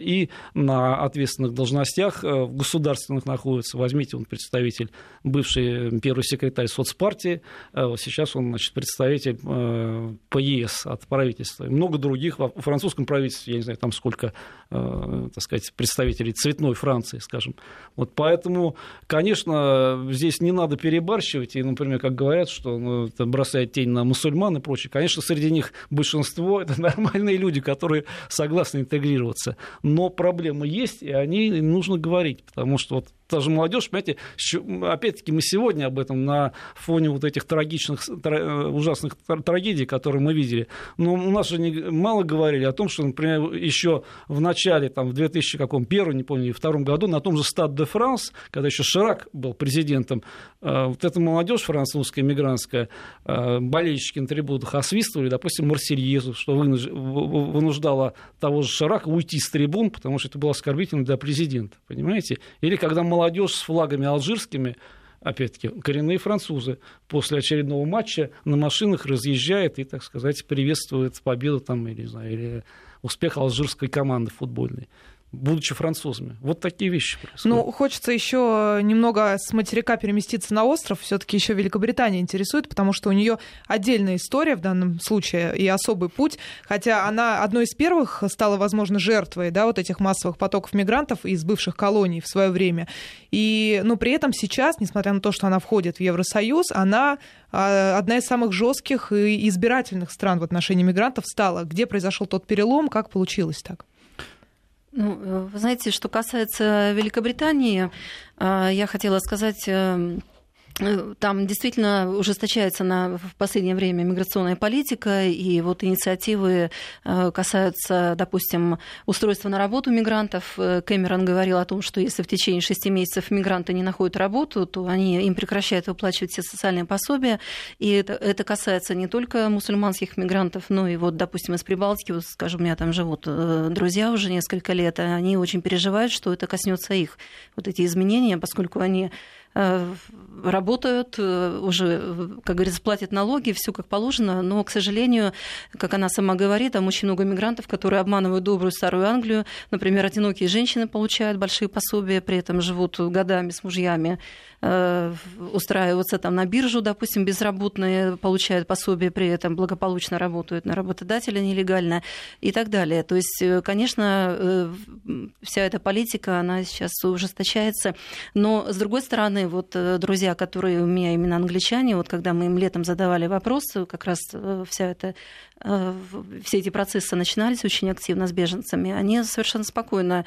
и на ответственных должностях в государственных находится. Возьмите, он представитель, бывший первый секретарь соцпартии, э, сейчас он, значит, представитель э, ПЕС от правительства. И много других. В французском правительстве, я не знаю, там сколько, э, так сказать, представителей цветной Франции, скажем. Вот поэтому, конечно, здесь не надо перебарщивать. И, например, как говорят, что ну, это бросает тень на мусульман и прочее. Конечно, среди них большинство это нормальные люди, которые согласны интегрироваться. Но проблемы есть, и о ней нужно говорить, потому что вот даже молодежь, понимаете, опять-таки мы сегодня об этом на фоне вот этих трагичных, э, ужасных трагедий, которые мы видели. Но у нас же не, мало говорили о том, что, например, еще в начале, там, в 2001, не помню, втором году, на том же Стад де Франс, когда еще Ширак был президентом, э, вот эта молодежь французская, мигрантская, э, болельщики на трибунах освистывали, допустим, Марсельезу, что вынуждало того же Ширака уйти с трибун, потому что это было оскорбительно для президента, понимаете? Или когда молодежь молодежь с флагами алжирскими, опять-таки, коренные французы, после очередного матча на машинах разъезжает и, так сказать, приветствует победу там, или, не знаю, или успех алжирской команды футбольной будучи французами. Вот такие вещи происходят. Ну, хочется еще немного с материка переместиться на остров. Все-таки еще Великобритания интересует, потому что у нее отдельная история в данном случае и особый путь. Хотя она одной из первых стала, возможно, жертвой да, вот этих массовых потоков мигрантов из бывших колоний в свое время. И, но при этом сейчас, несмотря на то, что она входит в Евросоюз, она а, одна из самых жестких и избирательных стран в отношении мигрантов стала. Где произошел тот перелом, как получилось так? Ну, э, вы знаете, что касается Великобритании, э, я хотела сказать эм, там действительно ужесточается на, в последнее время миграционная политика, и вот инициативы э, касаются, допустим, устройства на работу мигрантов. Э, Кэмерон говорил о том, что если в течение шести месяцев мигранты не находят работу, то они, им прекращают выплачивать все социальные пособия. И это, это касается не только мусульманских мигрантов, но и вот, допустим, из Прибалтики, вот, скажем, у меня там живут друзья уже несколько лет, и они очень переживают, что это коснется их, вот эти изменения, поскольку они Э, работают, э, уже, как говорится, платят налоги, все как положено, но, к сожалению, как она сама говорит, там очень много мигрантов, которые обманывают добрую старую Англию. Например, одинокие женщины получают большие пособия, при этом живут годами с мужьями Э, устраиваться там на биржу, допустим, безработные, получают пособие, при этом благополучно работают на работодателя нелегально и так далее. То есть, э, конечно, э, вся эта политика, она сейчас ужесточается. Но, с другой стороны, вот друзья, которые у меня именно англичане, вот когда мы им летом задавали вопросы, как раз вся эта все эти процессы начинались очень активно с беженцами, они совершенно спокойно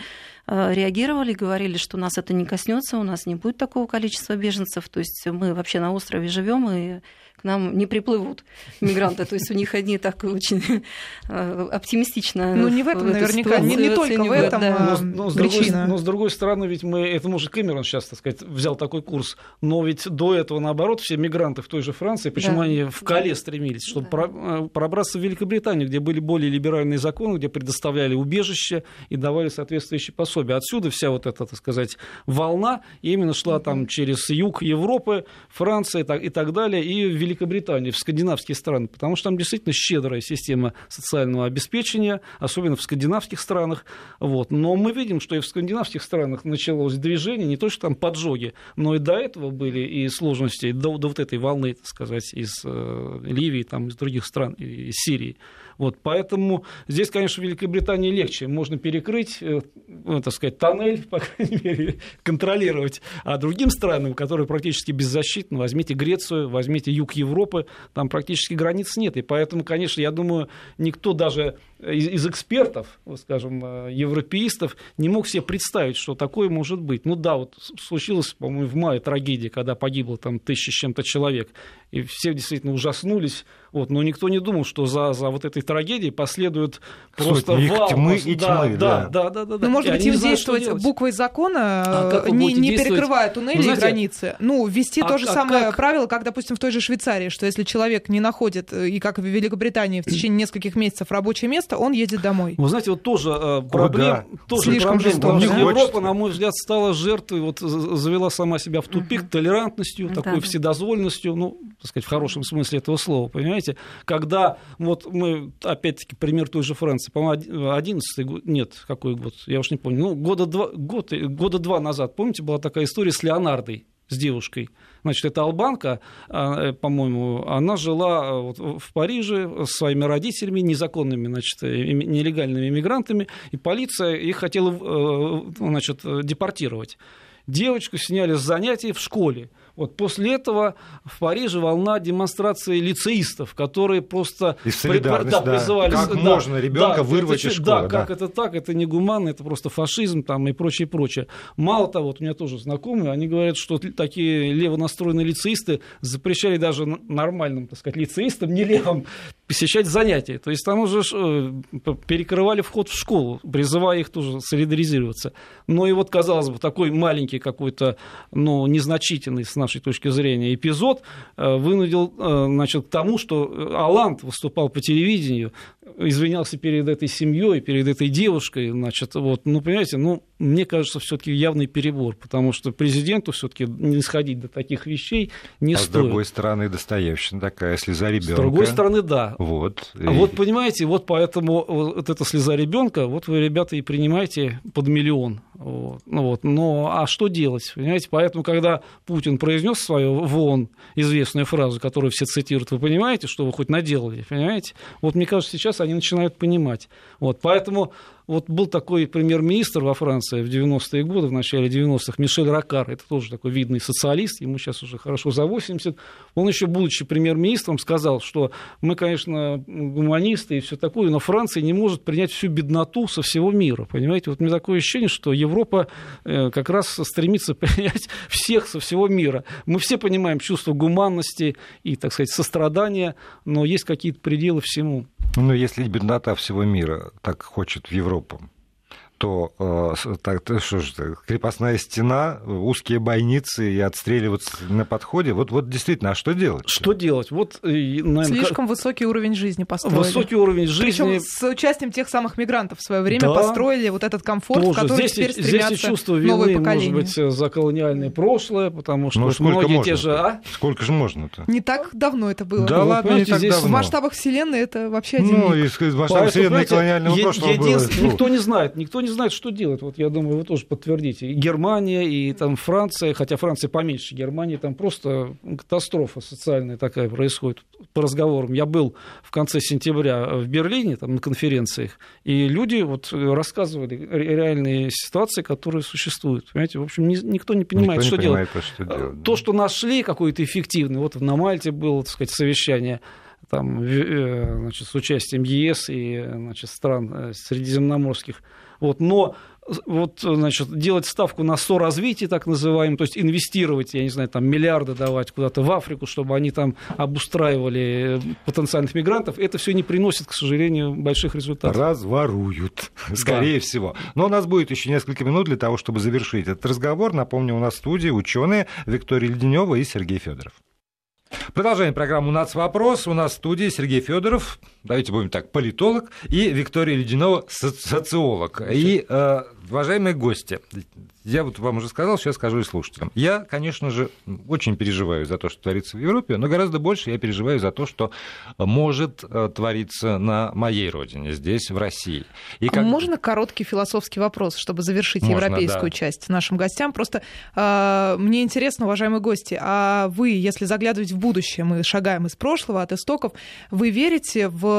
реагировали, говорили, что нас это не коснется, у нас не будет такого количества беженцев. То есть мы вообще на острове живем, и к нам не приплывут мигранты. То есть у них одни так очень э, оптимистично. Ну, не в этом, наверняка, не, не только в этом да. но, но, с другой, но, с другой стороны, ведь мы, это может Кэмерон сейчас, так сказать, взял такой курс, но ведь до этого, наоборот, все мигранты в той же Франции, почему да. они в Кале стремились, чтобы да. Э, пробраться в Великобританию, где были более либеральные законы, где предоставляли убежище и давали соответствующие пособия. Отсюда вся вот эта, так сказать, волна именно шла там через юг Европы, Франция и так, и так далее, и в Великобритании, в скандинавские страны, потому что там действительно щедрая система социального обеспечения, особенно в скандинавских странах. Вот. Но мы видим, что и в скандинавских странах началось движение, не то что там поджоги, но и до этого были и сложности, до, до вот этой волны, так сказать, из э, Ливии, там, из других стран, из Сирии. Вот, поэтому здесь, конечно, в Великобритании легче. Можно перекрыть, э, ну, так сказать, тоннель, по крайней мере, контролировать. А другим странам, которые практически беззащитны, возьмите Грецию, возьмите юг Европы, там практически границ нет. И поэтому, конечно, я думаю, никто даже из, из экспертов, скажем, э, европеистов, не мог себе представить, что такое может быть. Ну да, вот случилось, по-моему, в мае трагедия, когда погибло там тысяча с чем-то человек, и все действительно ужаснулись, Вот, но никто не думал, что за, за вот этой трагедией последует просто Сотни вал. тьмы и да, тьмы, да, да. да, да, да, да. Ну, может И быть, им знают, действовать буквой закона, А вы не, не перекрывая туннели знаете, и границы. Ну, ввести а- то же а самое как? правило, как, допустим, в той же Швейцарии, что если человек не находит, э, и как в Великобритании, в течение нескольких месяцев рабочее место, он едет домой. Вы знаете, вот тоже э, проблем, тоже Слишком проблем. Европа, на мой взгляд, стала жертвой, вот завела сама себя в тупик толерантностью, Да, такой да. вседозвольностью, ну, так сказать, в хорошем смысле этого слова, понимаете? Когда, вот мы, опять-таки, пример той же Франции, по-моему, 11 год, нет, какой год, я уж не помню, ну, года два, год, года два назад, помните, была такая история с Леонардой, с девушкой. Значит, это албанка, а, э, по-моему, она жила э, вот в Париже с своими родителями, незаконными, значит, э, нелегальными иммигрантами, и полиция их хотела, значит, депортировать. Девочку сняли с занятий в школе. Вот после этого в Париже волна демонстрации лицеистов, которые просто И солидарность, да, да. призывали... Как да, можно ребенка да, вырвать это из школы, Да, да. как это так, это негуманно, это просто фашизм там и прочее, прочее. Мало того, вот у меня тоже знакомые, они говорят, что такие левонастроенные лицеисты запрещали даже нормальным, так сказать, лицеистам, не левым, посещать занятия. То есть там уже э, перекрывали вход в школу, призывая их тоже солидаризироваться. Но и вот, казалось бы, такой маленький какой-то, ну, незначительный с нашей точки зрения эпизод э, вынудил, э, значит, к тому, что э, Аланд выступал по телевидению, извинялся перед этой семьей, перед этой девушкой, значит, вот, ну, понимаете, ну, мне кажется, все-таки явный перебор, потому что президенту все-таки не сходить до таких вещей не а с стоит. другой стороны, Достоевщина такая слеза ребенка. С другой стороны, да. Вот. А вот понимаете, вот поэтому вот эта слеза ребенка, вот вы, ребята, и принимаете под миллион. Вот. Ну вот. Но а что делать? Понимаете? Поэтому, когда Путин произнес свою в ООН известную фразу, которую все цитируют, вы понимаете, что вы хоть наделали, понимаете? Вот мне кажется, сейчас они начинают понимать. Вот. Поэтому вот был такой премьер-министр во Франции в 90-е годы, в начале 90-х, Мишель Ракар, это тоже такой видный социалист, ему сейчас уже хорошо за 80. Он еще, будучи премьер-министром, сказал, что мы, конечно, гуманисты и все такое, но Франция не может принять всю бедноту со всего мира, понимаете? Вот у меня такое ощущение, что Европа э, как раз стремится принять всех со всего мира. Мы все понимаем чувство гуманности и, так сказать, сострадания, но есть какие-то пределы всему. Ну, если беднота всего мира так хочет в Европу, то, э, так, то что же, крепостная стена, узкие бойницы и отстреливаться на подходе. Вот, вот действительно, а что делать? Что делать? Вот, э, наверное, Слишком высокий уровень жизни построили. высокий уровень жизни. Причем с участием тех самых мигрантов в свое время Да. построили вот этот комфорт, в Тоже. который Здесь, теперь и- здесь и стремятся чувство вины, поколения. может быть, за колониальное прошлое, потому что Ну, многие можно? те же... А? Сколько же можно-то? Не так давно это было. Да Вот ладно, не так здесь в В давно. масштабах Вселенной это вообще один Ну, миг. и масштабом Поэтому, вселенной колониального е- прошлого было. ну, Никто не знает, никто не знает, что делать. Вот я думаю, вы тоже подтвердите. И Германия, и там Франция, хотя Франция поменьше Германии, там просто катастрофа социальная такая происходит по разговорам. Я был в конце сентября в Берлине, там на конференциях, и люди вот рассказывали ре- реальные ситуации, которые существуют. Понимаете, в общем, ни- никто не понимает, никто не что понимает, делать. что делать. То, что нашли какой-то эффективный, вот на Мальте было, так сказать, совещание там, э, значит, с участием ЕС и значит, стран э, средиземноморских. Вот, но вот, значит, делать ставку на соразвитие, так называемое, то есть инвестировать, я не знаю, там миллиарды давать куда-то в Африку, чтобы они там обустраивали э, потенциальных мигрантов, это все не приносит, к сожалению, больших результатов. Разворуют, скорее всего. Но у нас будет еще несколько минут для того, чтобы завершить этот разговор. Напомню, у нас в студии ученые Виктория Леденева и Сергей Федоров. Продолжаем программу «Нацвопрос». У нас в студии Сергей Федоров, давайте будем так, политолог, и Виктория Леденева, соци- социолог. И, э, уважаемые гости, я вот вам уже сказал, сейчас скажу и слушателям. Я, конечно же, очень переживаю за то, что творится в Европе, но гораздо больше я переживаю за то, что может э, твориться на моей родине, здесь, в России. И А как- можно короткий философский вопрос, чтобы завершить Можно, европейскую да. часть нашим гостям? Просто э, мне интересно, уважаемые гости, а вы, если заглядывать в будущее, мы шагаем из прошлого, от истоков, вы верите в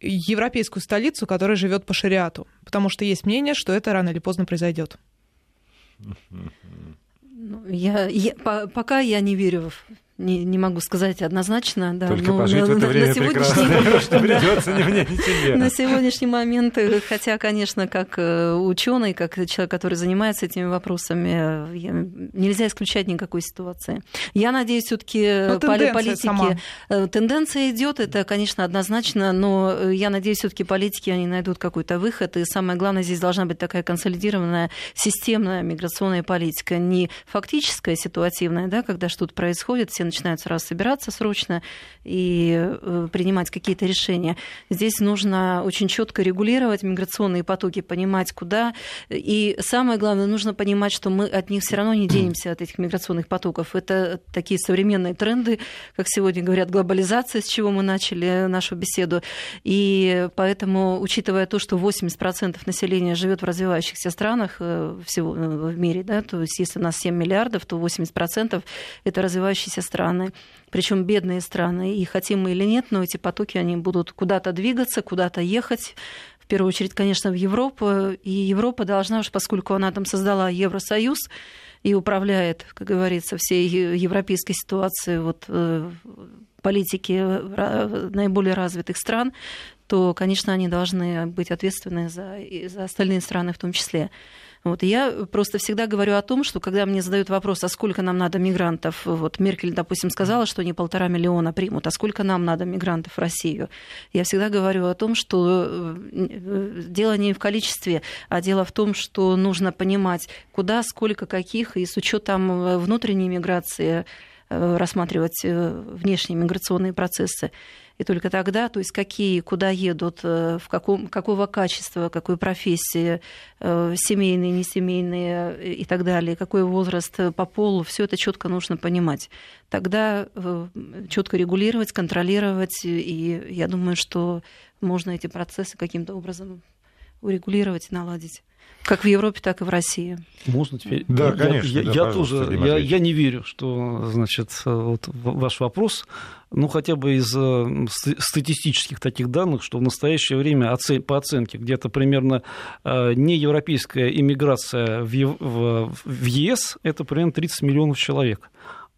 европейскую столицу, которая живет по шариату? Потому что есть мнение, что это рано или поздно произойдет. Ну, Я, я- по- пока я не верю в не, не могу сказать однозначно. Да, Только но, пожить на, в это время на сегодняшний... что придется не мне, не тебе. На сегодняшний момент, э, хотя, конечно, как э, ученый, как человек, который занимается этими вопросами, нельзя исключать никакой ситуации. Я надеюсь, все-таки ну, политики... Сама. Тенденция идет, это, конечно, однозначно, но я надеюсь, все-таки политики они найдут какой-то выход. И самое главное, здесь должна быть такая консолидированная системная миграционная политика, не фактическая, ситуативная, да, когда что-то происходит, все начинают сразу собираться срочно и э, принимать какие-то решения. Здесь нужно очень четко регулировать миграционные потоки, понимать, куда. И самое главное, нужно понимать, что мы от них все равно не денемся, от этих миграционных потоков. Это такие современные тренды, как сегодня говорят, глобализация, с чего мы начали нашу беседу. И поэтому, учитывая то, что 80% населения живет в развивающихся странах э, всего э, в мире, да, то есть если у нас 7 миллиардов, то 80% это развивающиеся страны, причем бедные страны. И хотим мы или нет, но эти потоки, они будут куда-то двигаться, куда-то ехать. В первую очередь, конечно, в Европу. И Европа должна уж, поскольку она там создала Евросоюз, и управляет, как говорится, всей европейской ситуацией вот, э, политики наиболее развитых стран, то, конечно, они должны быть ответственны за, за остальные страны в том числе. Вот. Я просто всегда говорю о том, что когда мне задают вопрос, а сколько нам надо мигрантов, вот Меркель, допустим, сказала, что они полтора миллиона примут, а сколько нам надо мигрантов в Россию, я всегда говорю о том, что э, дело не в количестве, а дело в том, что нужно понимать, куда, сколько, каких, и с учетом э, внутренней миграции э, рассматривать внешние миграционные процессы. И только тогда, то есть какие, куда едут, э, в каком, какого качества, какой профессии, э, семейные, несемейные э, и так далее, какой возраст по полу, все это четко нужно понимать. Тогда четко регулировать, контролировать, и я думаю, что можно эти процессы каким-то образом урегулировать и наладить. Как в Европе, так и в России. Можно теперь? Да, я, конечно. Я, да, я тоже, я, я не верю, что, значит, вот ваш вопрос, ну, хотя бы из э, статистических таких данных, что в настоящее время по оценке где-то примерно э, неевропейская иммиграция в ЕС – это примерно 30 миллионов человек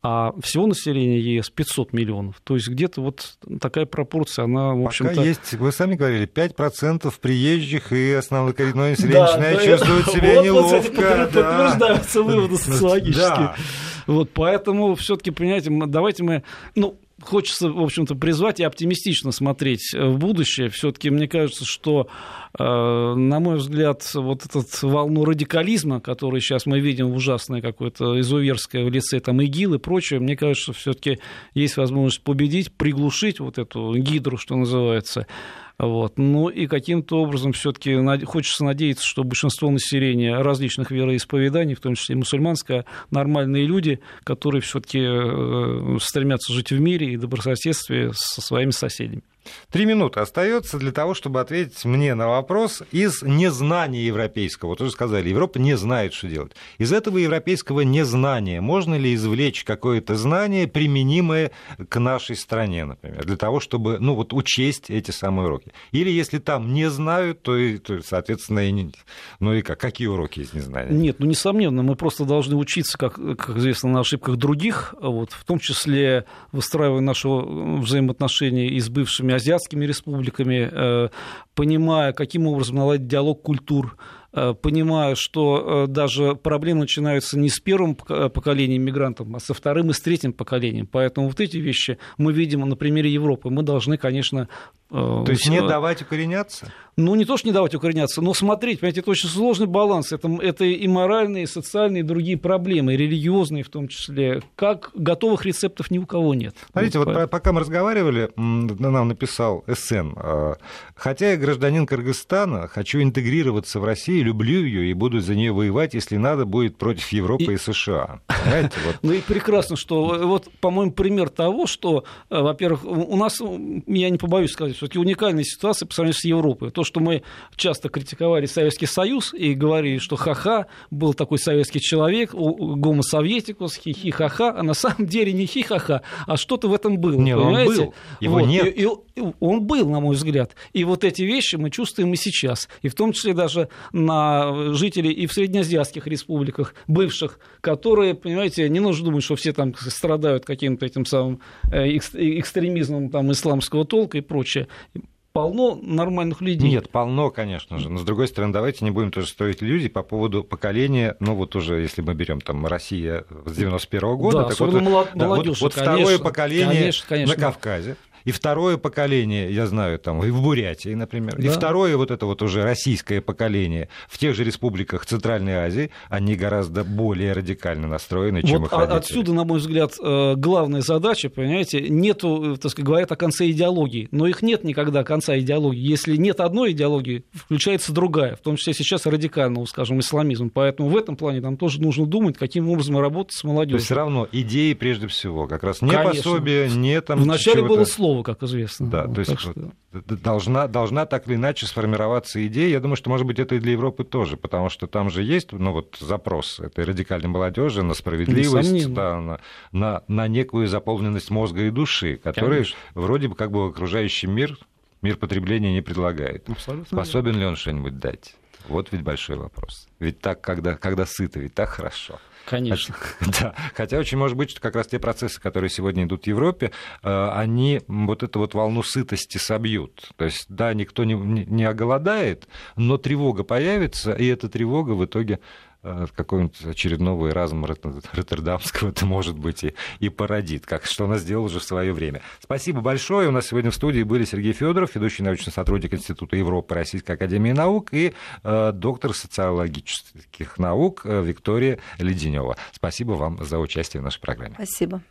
а всего населения ЕС 500 миллионов. То есть где-то вот такая пропорция, она, в общем-то... Пока есть, вы сами говорили, 5% приезжих и основное коренное население да, начинает да, чувствовать я... себя вот, неловко. Вот, кстати, да. подтверждаются выводы социологические. Да. Вот, поэтому все-таки, понимаете, давайте мы... Ну, хочется, в общем-то, призвать и оптимистично смотреть в будущее. Все-таки мне кажется, что, э, на мой взгляд, вот этот волну радикализма, который сейчас мы видим в ужасное какое-то изуверское в лице там ИГИЛ и прочее, мне кажется, все-таки есть возможность победить, приглушить вот эту гидру, что называется. Вот. Ну и каким-то образом все-таки хочется надеяться, что большинство населения различных вероисповеданий, в том числе и мусульманское, нормальные люди, которые все-таки э, стремятся жить в мире и добрососедстве со своими соседями. Три минуты остается для того, чтобы ответить мне на вопрос из незнания европейского. Вот уже сказали, Европа не знает, что делать. Из этого европейского незнания можно ли извлечь какое-то знание, применимое к нашей стране, например, для того, чтобы ну, вот, учесть эти самые уроки? Или если там не знают, то, и, то соответственно, и не... ну и как? Какие уроки из незнания? Нет, ну, несомненно, мы просто должны учиться, как, как известно, на ошибках других, вот, в том числе выстраивая наши взаимоотношения и с бывшими азиатскими республиками, э, понимая, каким образом наладить диалог культур, Э, понимаю, что э, даже проблемы начинаются не с первым поколением мигрантов, а со вторым и с третьим поколением. Поэтому вот эти вещи мы видим на примере Европы. Мы должны, конечно... То есть не давать укореняться? Ну, не то, что не давать укореняться, но смотреть, понимаете, это очень сложный баланс. Это, это и моральные, и социальные, и другие проблемы, и религиозные в том числе. Как готовых рецептов ни у кого нет. Смотрите, вот, вот пока мы разговаривали, нам написал СН, хотя я гражданин Кыргызстана, хочу интегрироваться в Россию, люблю ее и буду за нее воевать, если надо будет против Европы и, и США. Понимаете? Вот. Ну и прекрасно, что вот, по-моему, пример того, что, э, во-первых, у нас, я не побоюсь сказать, все-таки уникальная ситуация по сравнению с Европой. То, что мы часто критиковали Советский Союз и говорили, что ха-ха, был такой советский человек, гомосоветикус, хи-хи-ха-ха, а на самом деле не хи-ха-ха, а что-то в этом было. Нет, понимаете? он был, его вот. нет. И, и, он был, на мой взгляд. И вот эти вещи мы чувствуем и сейчас. И в том числе даже на жителей и в среднеазиатских республиках, бывших, которые, понимаете, не нужно думать, что все там страдают каким-то этим самым э, экстремизмом там, исламского толка и прочее полно нормальных людей. Нет, полно, конечно же. Но с другой стороны, давайте не будем тоже строить иллюзий по поводу поколения, ну вот уже, если мы берем там Россия с 91 -го года, да, так вот, молод... да, вот, вот конечно, второе поколение конечно, конечно. на Кавказе, и второе поколение, я знаю, там, и в Бурятии, например, да. и второе вот это вот уже российское поколение в тех же республиках Центральной Азии, они гораздо более радикально настроены, чем вот их родители. Отсюда, на мой взгляд, э, главная задача, понимаете, нету, так сказать, говорят о конце идеологии, но их нет никогда конца идеологии. Если нет одной идеологии, включается другая, в том числе сейчас радикального, скажем, исламизм. Поэтому в этом плане нам тоже нужно думать, каким образом работать с молодежью. То есть все равно идеи прежде всего, как раз не Конечно. пособие, не там... Вначале было слово слово, как известно. Да, то есть что... должна, должна так или иначе сформироваться идея. Я думаю, что, может быть, это и для Европы тоже, потому что там же есть ну, вот, запрос этой радикальной молодежи на справедливость, да, на, на, на некую заполненность мозга и души, которые Конечно. вроде бы как бы окружающий мир, мир потребления не предлагает. Абсолютно Способен ли он что-нибудь дать? Вот ведь большой вопрос. Ведь так, когда, когда сыто, ведь так хорошо. Конечно. Да. Хотя очень может быть, что как раз те процессы, которые сегодня идут в Европе, э, они вот эту вот волну сытости собьют. То есть, да, никто не, не оголодает, но тревога появится, и эта тревога в итоге какого-нибудь очередного Эразма Роттердамского это может быть и, и породит, как что она сделала уже в свое время. Спасибо большое. У нас сегодня в студии были Сергей Федоров, ведущий научный сотрудник Института Европы Российской Академии Наук и э, доктор социологических наук э, Виктория Леденева. Спасибо вам за участие в нашей программе. Спасибо.